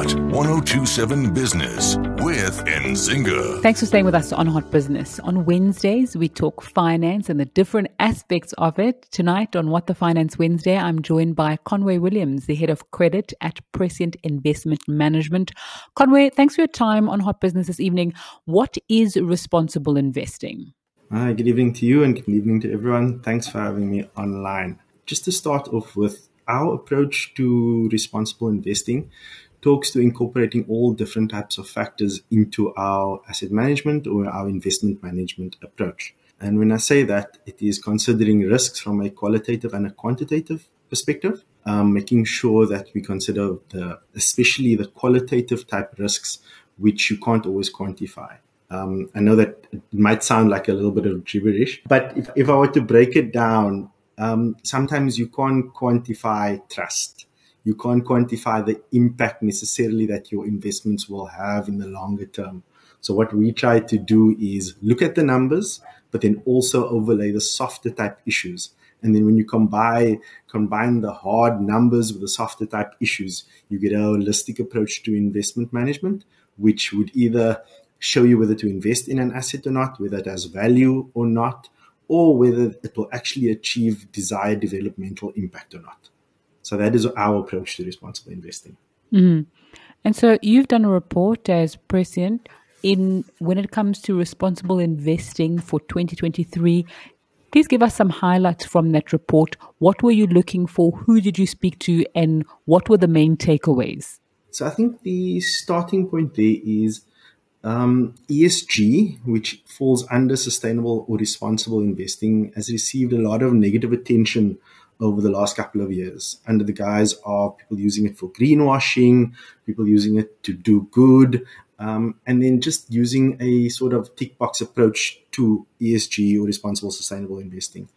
Hot 1027 Business with Nzinga. Thanks for staying with us on Hot Business. On Wednesdays, we talk finance and the different aspects of it. Tonight, on What the Finance Wednesday, I'm joined by Conway Williams, the head of credit at Prescient Investment Management. Conway, thanks for your time on Hot Business this evening. What is responsible investing? Hi, good evening to you and good evening to everyone. Thanks for having me online. Just to start off with, our approach to responsible investing talks to incorporating all different types of factors into our asset management or our investment management approach. And when I say that, it is considering risks from a qualitative and a quantitative perspective, um, making sure that we consider the, especially the qualitative type risks, which you can't always quantify. Um, I know that it might sound like a little bit of gibberish, but if, if I were to break it down um, sometimes you can't quantify trust. You can't quantify the impact necessarily that your investments will have in the longer term. So what we try to do is look at the numbers, but then also overlay the softer type issues. And then when you combine combine the hard numbers with the softer type issues, you get a holistic approach to investment management, which would either show you whether to invest in an asset or not, whether it has value or not, or whether it will actually achieve desired developmental impact or not. So that is our approach to responsible investing. Mm-hmm. And so you've done a report as Prescient in when it comes to responsible investing for 2023. Please give us some highlights from that report. What were you looking for? Who did you speak to? And what were the main takeaways? So I think the starting point there is um, ESG, which falls under sustainable or responsible investing, has received a lot of negative attention over the last couple of years under the guise of people using it for greenwashing, people using it to do good, um, and then just using a sort of tick box approach to ESG or responsible sustainable investing.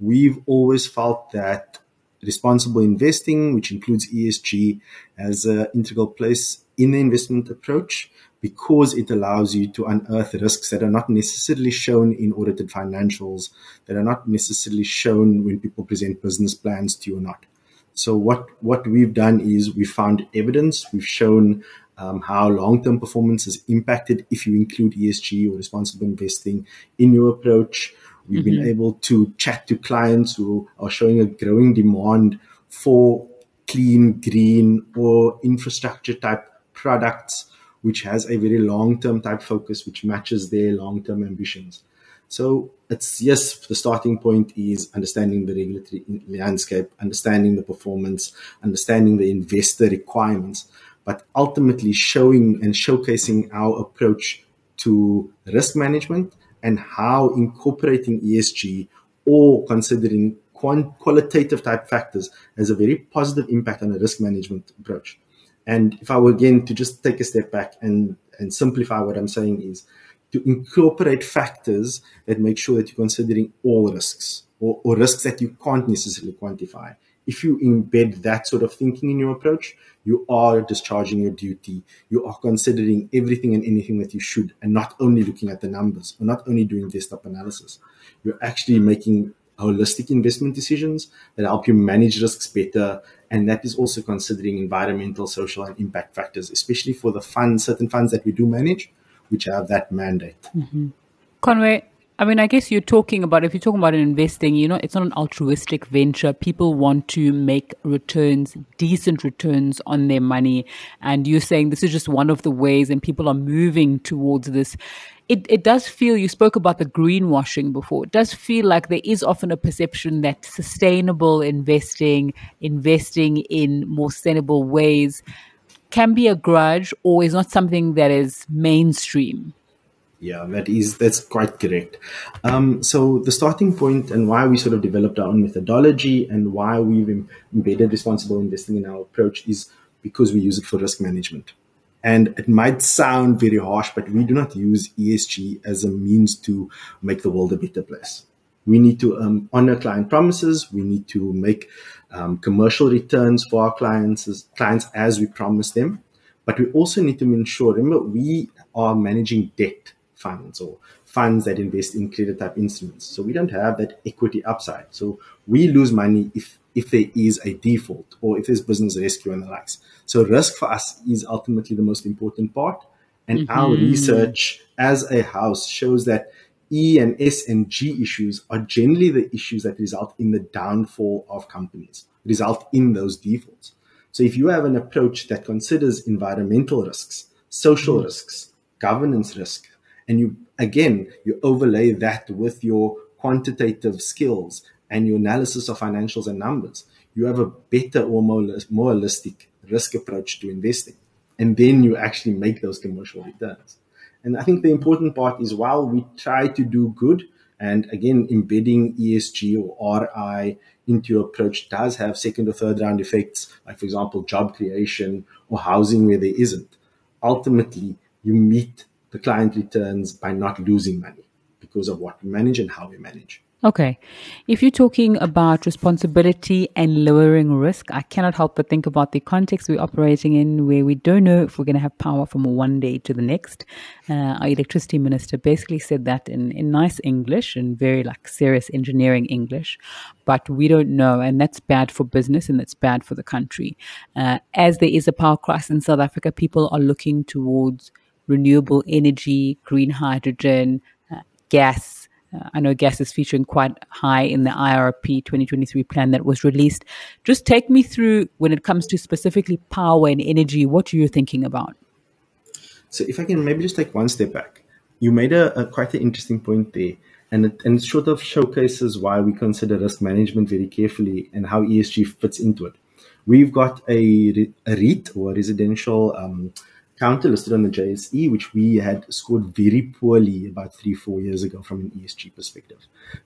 We've always felt that responsible investing, which includes ESG, as an integral place in the investment approach because it allows you to unearth risks that are not necessarily shown in audited financials, that are not necessarily shown when people present business plans to you or not. So what, what we've done is we found evidence, we've shown um, how long-term performance is impacted if you include ESG or responsible investing in your approach. We've mm-hmm. been able to chat to clients who are showing a growing demand for clean, green, or infrastructure type products which has a very long term type focus, which matches their long term ambitions. So it's yes, the starting point is understanding the regulatory landscape, understanding the performance, understanding the investor requirements, but ultimately showing and showcasing our approach to risk management and how incorporating ESG or considering qualitative type factors has a very positive impact on a risk management approach. And if I were again to just take a step back and, and simplify what I'm saying is to incorporate factors that make sure that you're considering all risks or, or risks that you can't necessarily quantify. If you embed that sort of thinking in your approach, you are discharging your duty. You are considering everything and anything that you should, and not only looking at the numbers or not only doing desktop analysis. You're actually making holistic investment decisions that help you manage risks better. And that is also considering environmental, social, and impact factors, especially for the funds, certain funds that we do manage, which have that mandate. Mm-hmm. Conway, I mean, I guess you're talking about if you're talking about investing, you know, it's not an altruistic venture. People want to make returns, decent returns on their money. And you're saying this is just one of the ways, and people are moving towards this. It, it does feel, you spoke about the greenwashing before. It does feel like there is often a perception that sustainable investing, investing in more sustainable ways, can be a grudge or is not something that is mainstream. Yeah, that is that's quite correct. Um, so the starting point and why we sort of developed our own methodology and why we've embedded responsible investing in our approach is because we use it for risk management. And it might sound very harsh, but we do not use ESG as a means to make the world a better place. We need to um, honor client promises. We need to make um, commercial returns for our clients as, clients as we promise them. But we also need to ensure, remember, we are managing debt funds or funds that invest in credit type instruments. So we don't have that equity upside. So we lose money if if there is a default or if there's business rescue and the likes. So risk for us is ultimately the most important part. And mm-hmm. our research as a house shows that E and S and G issues are generally the issues that result in the downfall of companies, result in those defaults. So if you have an approach that considers environmental risks, social mm-hmm. risks, governance risk, and you again you overlay that with your quantitative skills and your analysis of financials and numbers, you have a better or more, more holistic risk approach to investing. And then you actually make those commercial returns. And I think the important part is while we try to do good, and again, embedding ESG or RI into your approach does have second or third round effects, like, for example, job creation or housing where there isn't. Ultimately, you meet the client returns by not losing money because of what we manage and how we manage. Okay. If you're talking about responsibility and lowering risk, I cannot help but think about the context we're operating in where we don't know if we're going to have power from one day to the next. Uh, our electricity minister basically said that in, in nice English and very like serious engineering English, but we don't know. And that's bad for business and that's bad for the country. Uh, as there is a power crisis in South Africa, people are looking towards renewable energy, green hydrogen, uh, gas, uh, I know gas is featuring quite high in the IRP 2023 plan that was released. Just take me through when it comes to specifically power and energy, what you're thinking about. So, if I can maybe just take one step back, you made a, a quite an interesting point there, and it, and it sort of showcases why we consider risk management very carefully and how ESG fits into it. We've got a, a REIT or a residential um, counter listed on the JSE, which we had scored very poorly about three, four years ago from an ESG perspective.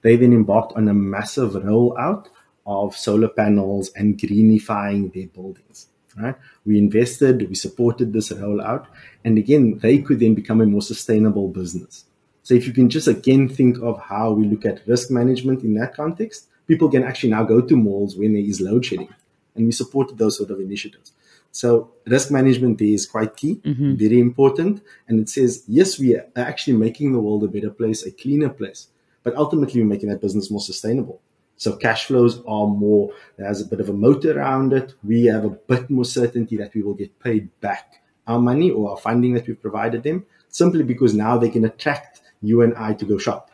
They then embarked on a massive rollout of solar panels and greenifying their buildings. Right? We invested, we supported this rollout, and again, they could then become a more sustainable business. So if you can just again think of how we look at risk management in that context, people can actually now go to malls when there is load shedding. And we supported those sort of initiatives. So risk management there is quite key, mm-hmm. very important. And it says, yes, we are actually making the world a better place, a cleaner place, but ultimately we're making that business more sustainable. So cash flows are more, there's a bit of a moat around it. We have a bit more certainty that we will get paid back our money or our funding that we've provided them simply because now they can attract you and I to go shop.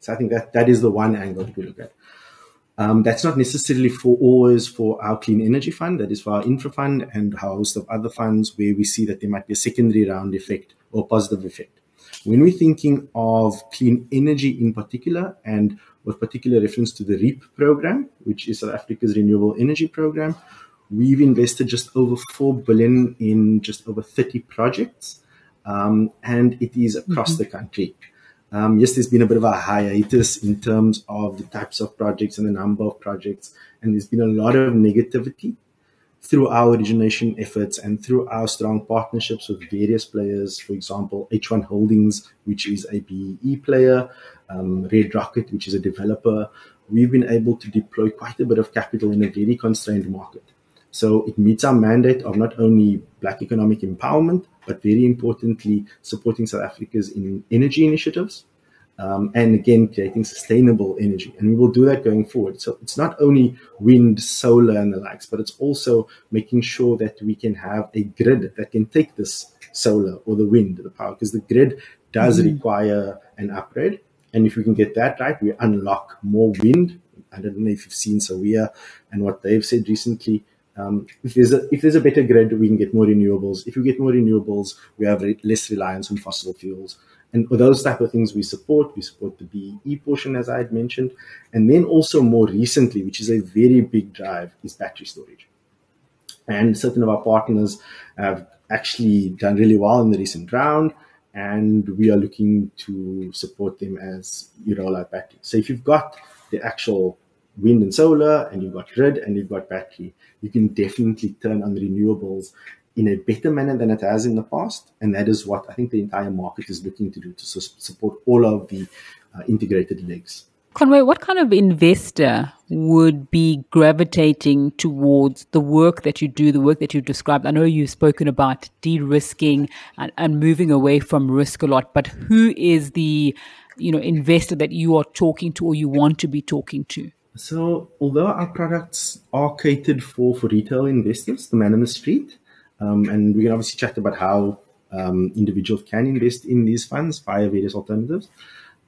So I think that that is the one angle that we look at. Um, that's not necessarily for always for our clean energy fund. That is for our infra fund and a host of other funds where we see that there might be a secondary round effect or positive effect. When we're thinking of clean energy in particular, and with particular reference to the REAP program, which is South Africa's renewable energy program, we've invested just over four billion in just over 30 projects, um, and it is across mm-hmm. the country. Um, yes, there's been a bit of a hiatus in terms of the types of projects and the number of projects, and there's been a lot of negativity through our origination efforts and through our strong partnerships with various players. For example, H1 Holdings, which is a BEE player, um, Red Rocket, which is a developer. We've been able to deploy quite a bit of capital in a very constrained market. So it meets our mandate of not only black economic empowerment, but very importantly, supporting South Africa's in energy initiatives. Um, and again, creating sustainable energy. And we will do that going forward. So it's not only wind, solar, and the likes, but it's also making sure that we can have a grid that can take this solar or the wind, the power, because the grid does mm-hmm. require an upgrade. And if we can get that right, we unlock more wind. I don't know if you've seen SAWEA and what they've said recently. Um, if there's a if there's a better grid, we can get more renewables. If we get more renewables, we have re- less reliance on fossil fuels. And those type of things we support. We support the BE portion, as I had mentioned, and then also more recently, which is a very big drive, is battery storage. And certain of our partners have actually done really well in the recent round, and we are looking to support them as you roll out batteries. So if you've got the actual wind and solar, and you've got grid and you've got battery, you can definitely turn on renewables in a better manner than it has in the past. And that is what I think the entire market is looking to do to su- support all of the uh, integrated legs. Conway, what kind of investor would be gravitating towards the work that you do, the work that you've described? I know you've spoken about de risking and, and moving away from risk a lot, but who is the you know investor that you are talking to or you want to be talking to? So, although our products are catered for for retail investors, the man in the street, um, and we can obviously chat about how um, individuals can invest in these funds via various alternatives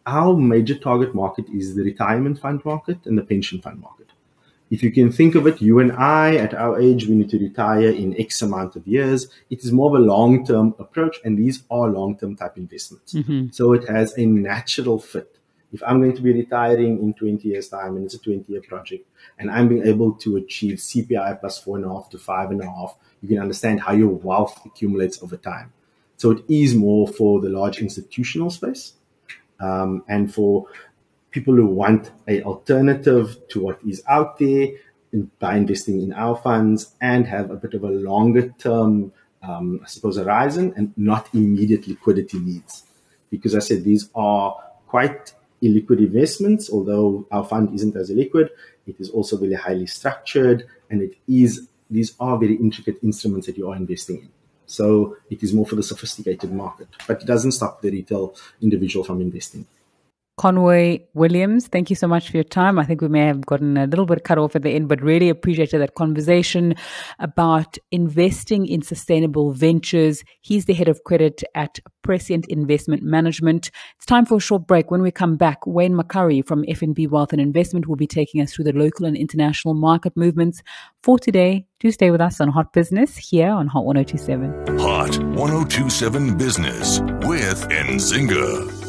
our major target market is the retirement fund market and the pension fund market. If you can think of it, you and I at our age, we need to retire in X amount of years. It is more of a long term approach, and these are long term type investments. Mm-hmm. So it has a natural fit. If I'm going to be retiring in 20 years' time and it's a 20 year project, and I'm being able to achieve CPI plus four and a half to five and a half, you can understand how your wealth accumulates over time. So it is more for the large institutional space um, and for people who want a alternative to what is out there in, by investing in our funds and have a bit of a longer term, um, I suppose, horizon and not immediate liquidity needs. Because I said these are quite illiquid investments, although our fund isn't as illiquid, it is also very highly structured and it is these are very intricate instruments that you are investing in. So it is more for the sophisticated market, but it doesn't stop the retail individual from investing. Conway Williams, thank you so much for your time. I think we may have gotten a little bit cut off at the end, but really appreciated that conversation about investing in sustainable ventures. He's the head of credit at Prescient Investment Management. It's time for a short break. When we come back, Wayne McCurrie from FNB Wealth and Investment will be taking us through the local and international market movements. For today, do stay with us on Hot Business here on Hot 1027. Hot 1027 Business with Nzinga.